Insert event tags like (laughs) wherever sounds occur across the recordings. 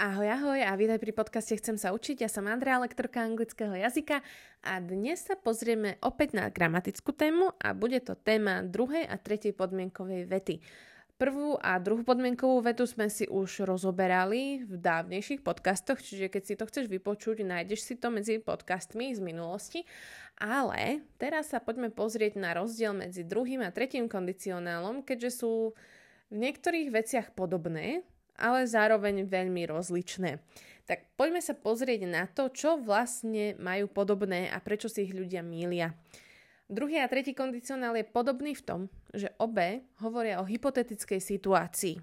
Ahoj, ahoj a vítaj pri podcaste Chcem sa učiť. Ja som Andrea, lektorka anglického jazyka a dnes sa pozrieme opäť na gramatickú tému a bude to téma druhej a tretej podmienkovej vety. Prvú a druhú podmienkovú vetu sme si už rozoberali v dávnejších podcastoch, čiže keď si to chceš vypočuť, nájdeš si to medzi podcastmi z minulosti. Ale teraz sa poďme pozrieť na rozdiel medzi druhým a tretím kondicionálom, keďže sú v niektorých veciach podobné, ale zároveň veľmi rozličné. Tak poďme sa pozrieť na to, čo vlastne majú podobné a prečo si ich ľudia mília. Druhý a tretí kondicionál je podobný v tom, že obe hovoria o hypotetickej situácii.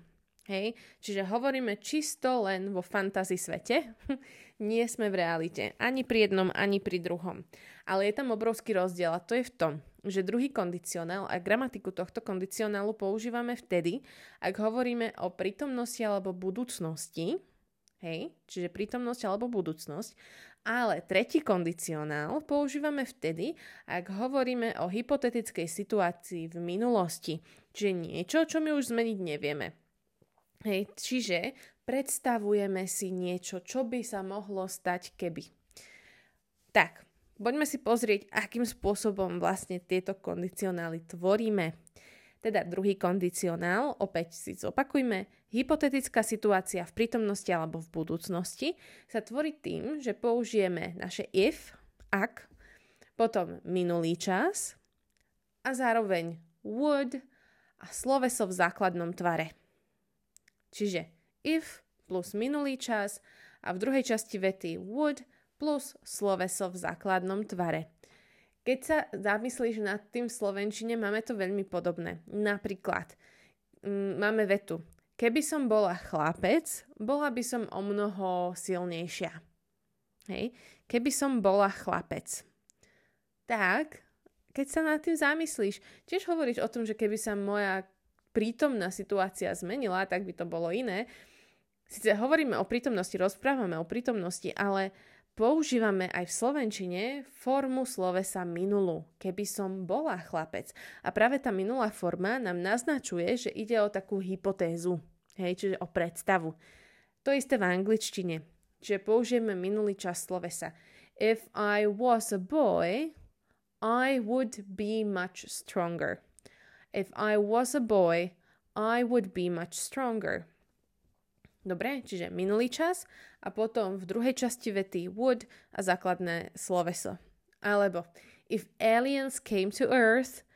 Hej? Čiže hovoríme čisto len vo fantasy svete. (laughs) Nie sme v realite. Ani pri jednom, ani pri druhom. Ale je tam obrovský rozdiel a to je v tom, že druhý kondicionál a gramatiku tohto kondicionálu používame vtedy, ak hovoríme o prítomnosti alebo budúcnosti, hej, čiže prítomnosť alebo budúcnosť, ale tretí kondicionál používame vtedy, ak hovoríme o hypotetickej situácii v minulosti, čiže niečo, čo my už zmeniť nevieme. Hej, čiže predstavujeme si niečo, čo by sa mohlo stať keby. Tak, poďme si pozrieť, akým spôsobom vlastne tieto kondicionály tvoríme. Teda druhý kondicionál, opäť si zopakujme, hypotetická situácia v prítomnosti alebo v budúcnosti sa tvorí tým, že použijeme naše if, ak, potom minulý čas a zároveň would a sloveso v základnom tvare. Čiže if plus minulý čas a v druhej časti vety would plus sloveso v základnom tvare. Keď sa zamyslíš nad tým v Slovenčine, máme to veľmi podobné. Napríklad, m, máme vetu. Keby som bola chlapec, bola by som o mnoho silnejšia. Hej? Keby som bola chlapec. Tak, keď sa nad tým zamyslíš, tiež hovoríš o tom, že keby sa moja prítomná situácia zmenila, tak by to bolo iné. Sice hovoríme o prítomnosti, rozprávame o prítomnosti, ale používame aj v Slovenčine formu slovesa minulú, keby som bola chlapec. A práve tá minulá forma nám naznačuje, že ide o takú hypotézu, hej, čiže o predstavu. To isté v angličtine, čiže použijeme minulý čas slovesa. If I was a boy, I would be much stronger. If I was a boy, I would be much stronger. Dobre, čiže minulý čas a potom v druhej časti vety would a základné sloveso. Alebo if aliens came to Earth,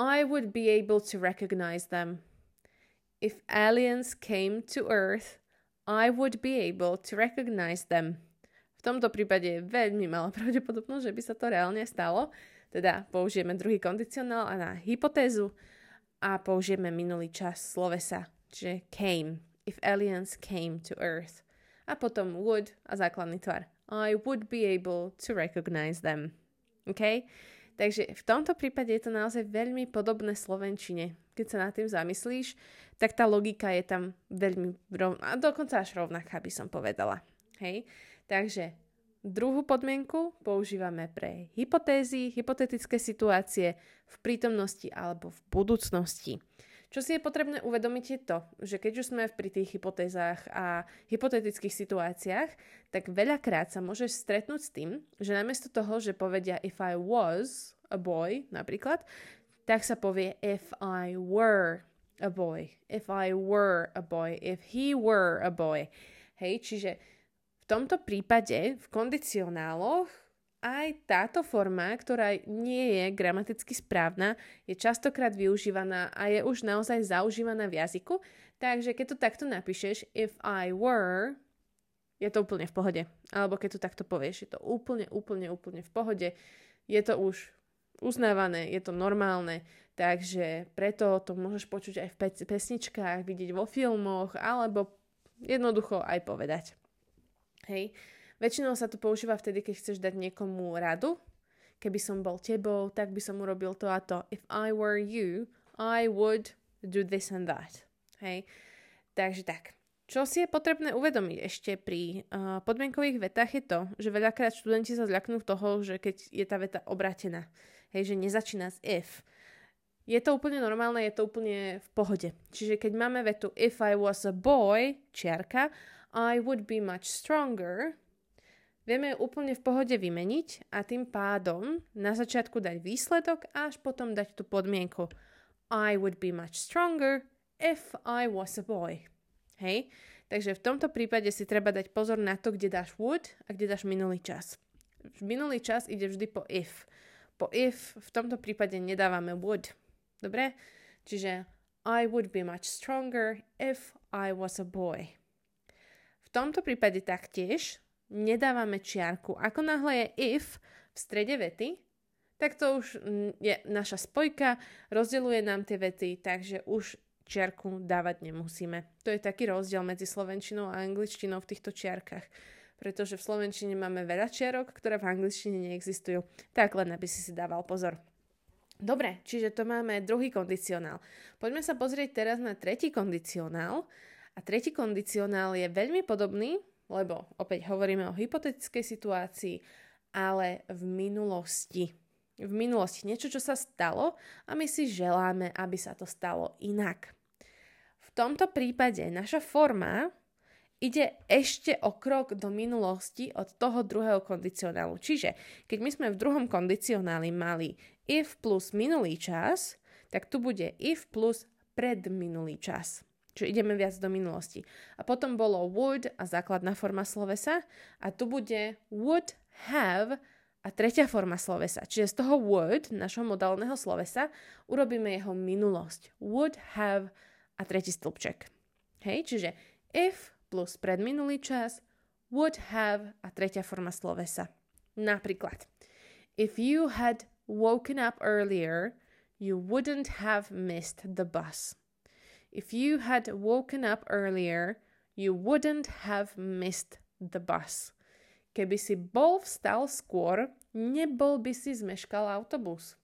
I would be able to recognize them. If aliens came to Earth, I would be able to recognize them. V tomto prípade je veľmi malá (laughs) pravdepodobnosť, že by sa to reálne stalo. Teda použijeme druhý kondicionál a na hypotézu a použijeme minulý čas slovesa, čiže came, if aliens came to earth. A potom would a základný tvar. I would be able to recognize them. OK? Takže v tomto prípade je to naozaj veľmi podobné slovenčine. Keď sa nad tým zamyslíš, tak tá logika je tam veľmi rovná, a dokonca až rovnaká by som povedala. Hej? Takže Druhú podmienku používame pre hypotézy, hypotetické situácie v prítomnosti alebo v budúcnosti. Čo si je potrebné uvedomiť je to, že keď už sme pri tých hypotézách a hypotetických situáciách, tak veľakrát sa môžeš stretnúť s tým, že namiesto toho, že povedia if I was a boy napríklad, tak sa povie if I were a boy, if I were a boy, if he were a boy. Hej, čiže v tomto prípade v kondicionáloch aj táto forma, ktorá nie je gramaticky správna, je častokrát využívaná a je už naozaj zaužívaná v jazyku. Takže keď to takto napíšeš, if I were, je to úplne v pohode. Alebo keď to takto povieš, je to úplne, úplne, úplne v pohode. Je to už uznávané, je to normálne, takže preto to môžeš počuť aj v pesničkách, vidieť vo filmoch, alebo jednoducho aj povedať. Hej. Väčšinou sa to používa vtedy, keď chceš dať niekomu radu. Keby som bol tebou, tak by som urobil to a to. If I were you, I would do this and that. Hej. Takže tak. Čo si je potrebné uvedomiť ešte pri uh, podmienkových vetách je to, že veľakrát študenti sa zľaknú toho, že keď je tá veta obratená, hej, že nezačína z if. Je to úplne normálne, je to úplne v pohode. Čiže keď máme vetu if I was a boy, čiarka, I would be much stronger, vieme ju úplne v pohode vymeniť a tým pádom na začiatku dať výsledok a až potom dať tú podmienku. I would be much stronger if I was a boy. Hej? Takže v tomto prípade si treba dať pozor na to, kde dáš would a kde dáš minulý čas. V minulý čas ide vždy po if. Po if v tomto prípade nedávame would. Dobre? Čiže I would be much stronger if I was a boy. V tomto prípade taktiež nedávame čiarku. Ako náhle je if v strede vety, tak to už mm, je naša spojka, rozdeluje nám tie vety, takže už čiarku dávať nemusíme. To je taký rozdiel medzi slovenčinou a angličtinou v týchto čiarkach. Pretože v slovenčine máme veľa čiarok, ktoré v angličtine neexistujú. Tak len aby si si dával pozor. Dobre, čiže to máme druhý kondicionál. Poďme sa pozrieť teraz na tretí kondicionál. A tretí kondicionál je veľmi podobný, lebo opäť hovoríme o hypotetickej situácii, ale v minulosti v minulosti, niečo, čo sa stalo a my si želáme, aby sa to stalo inak. V tomto prípade naša forma ide ešte o krok do minulosti od toho druhého kondicionálu. Čiže keď my sme v druhom kondicionáli mali if plus minulý čas, tak tu bude if plus predminulý čas. Čiže ideme viac do minulosti. A potom bolo would a základná forma slovesa a tu bude would have a tretia forma slovesa, čiže z toho would, našho modálneho slovesa, urobíme jeho minulosť. Would have a tretí stĺpček. Hej, čiže if plus predminulý čas, would have a tretia forma slovesa. Napríklad, if you had woken up earlier, you wouldn't have missed the bus. If you had woken up earlier, you wouldn't have missed the bus. Keby si bol vstal skôr, nebol by si zmeškal autobus.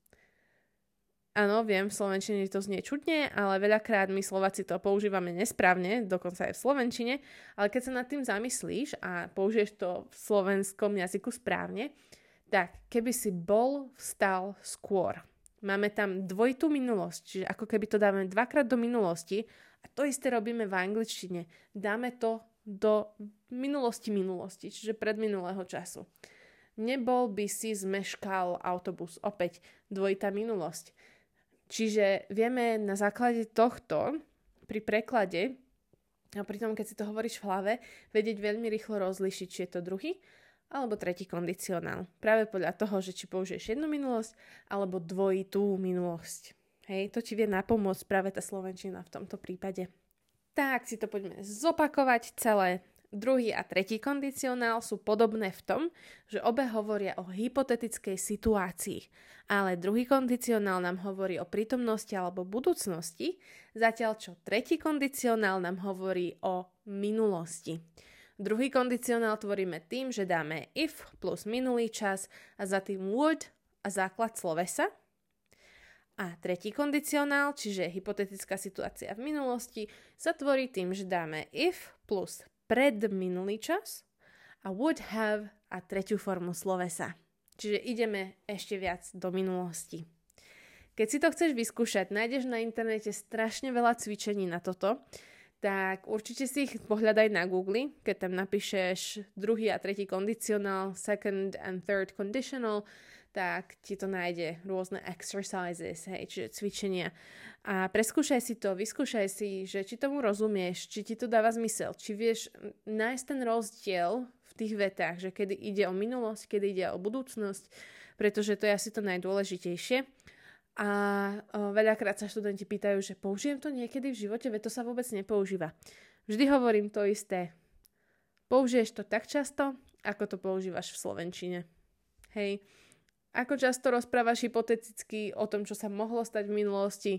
Áno, viem, v Slovenčine to znie čudne, ale veľakrát my Slováci to používame nesprávne, dokonca aj v Slovenčine, ale keď sa nad tým zamyslíš a použiješ to v slovenskom jazyku správne, tak keby si bol vstal skôr. Máme tam dvojitú minulosť, čiže ako keby to dáme dvakrát do minulosti a to isté robíme v angličtine. Dáme to do minulosti minulosti, čiže pred minulého času. Nebol by si zmeškal autobus. Opäť dvojitá minulosť. Čiže vieme na základe tohto pri preklade a pri tom, keď si to hovoríš v hlave, vedieť veľmi rýchlo rozlišiť, či je to druhý alebo tretí kondicionál. Práve podľa toho, že či použiješ jednu minulosť alebo dvojitú minulosť. Hej, to ti vie napomôcť práve tá slovenčina v tomto prípade. Tak si to poďme zopakovať celé. Druhý a tretí kondicionál sú podobné v tom, že obe hovoria o hypotetickej situácii, ale druhý kondicionál nám hovorí o prítomnosti alebo budúcnosti, zatiaľ čo tretí kondicionál nám hovorí o minulosti. Druhý kondicionál tvoríme tým, že dáme if plus minulý čas a za tým would a základ slovesa – a tretí kondicionál, čiže hypotetická situácia v minulosti, sa tvorí tým, že dáme if plus predminulý čas a would have a tretiu formu slovesa. Čiže ideme ešte viac do minulosti. Keď si to chceš vyskúšať, nájdeš na internete strašne veľa cvičení na toto, tak určite si ich pohľadaj na Google, keď tam napíšeš druhý a tretí kondicionál, second and third conditional, tak ti to nájde rôzne exercises, hej, čiže cvičenia. A preskúšaj si to, vyskúšaj si, že či tomu rozumieš, či ti to dáva zmysel, či vieš nájsť ten rozdiel v tých vetách, že kedy ide o minulosť, kedy ide o budúcnosť, pretože to je asi to najdôležitejšie. A veľakrát sa študenti pýtajú, že použijem to niekedy v živote, veď to sa vôbec nepoužíva. Vždy hovorím to isté. Použiješ to tak často, ako to používaš v Slovenčine. Hej, ako často rozprávaš hypoteticky o tom, čo sa mohlo stať v minulosti,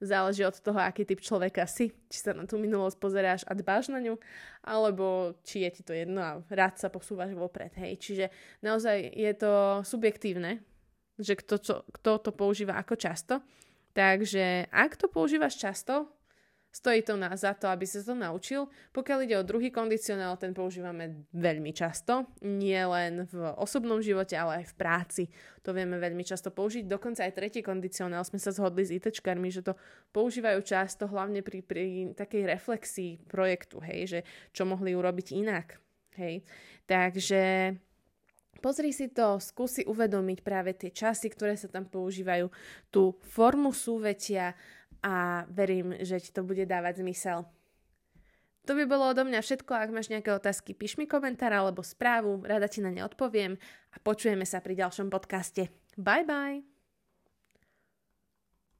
záleží od toho, aký typ človeka si. Či sa na tú minulosť pozeráš a dbáš na ňu, alebo či je ti to jedno a rád sa posúvaš vopred. Hej. Čiže naozaj je to subjektívne, že kto, čo, kto to používa ako často. Takže ak to používaš často, Stojí to na, za to, aby si to naučil. Pokiaľ ide o druhý kondicionál, ten používame veľmi často, nie len v osobnom živote, ale aj v práci. To vieme veľmi často použiť. Dokonca aj tretí kondicionál sme sa zhodli s ITčkarmi, že to používajú často hlavne pri, pri takej reflexii projektu, hej, že čo mohli urobiť inak. Hej. Takže pozri si to, skúsi uvedomiť práve tie časy, ktoré sa tam používajú, tú formu súvetia a verím, že ti to bude dávať zmysel. To by bolo odo mňa všetko. Ak máš nejaké otázky, píš mi komentár alebo správu, rada ti na ne odpoviem a počujeme sa pri ďalšom podcaste. Bye bye!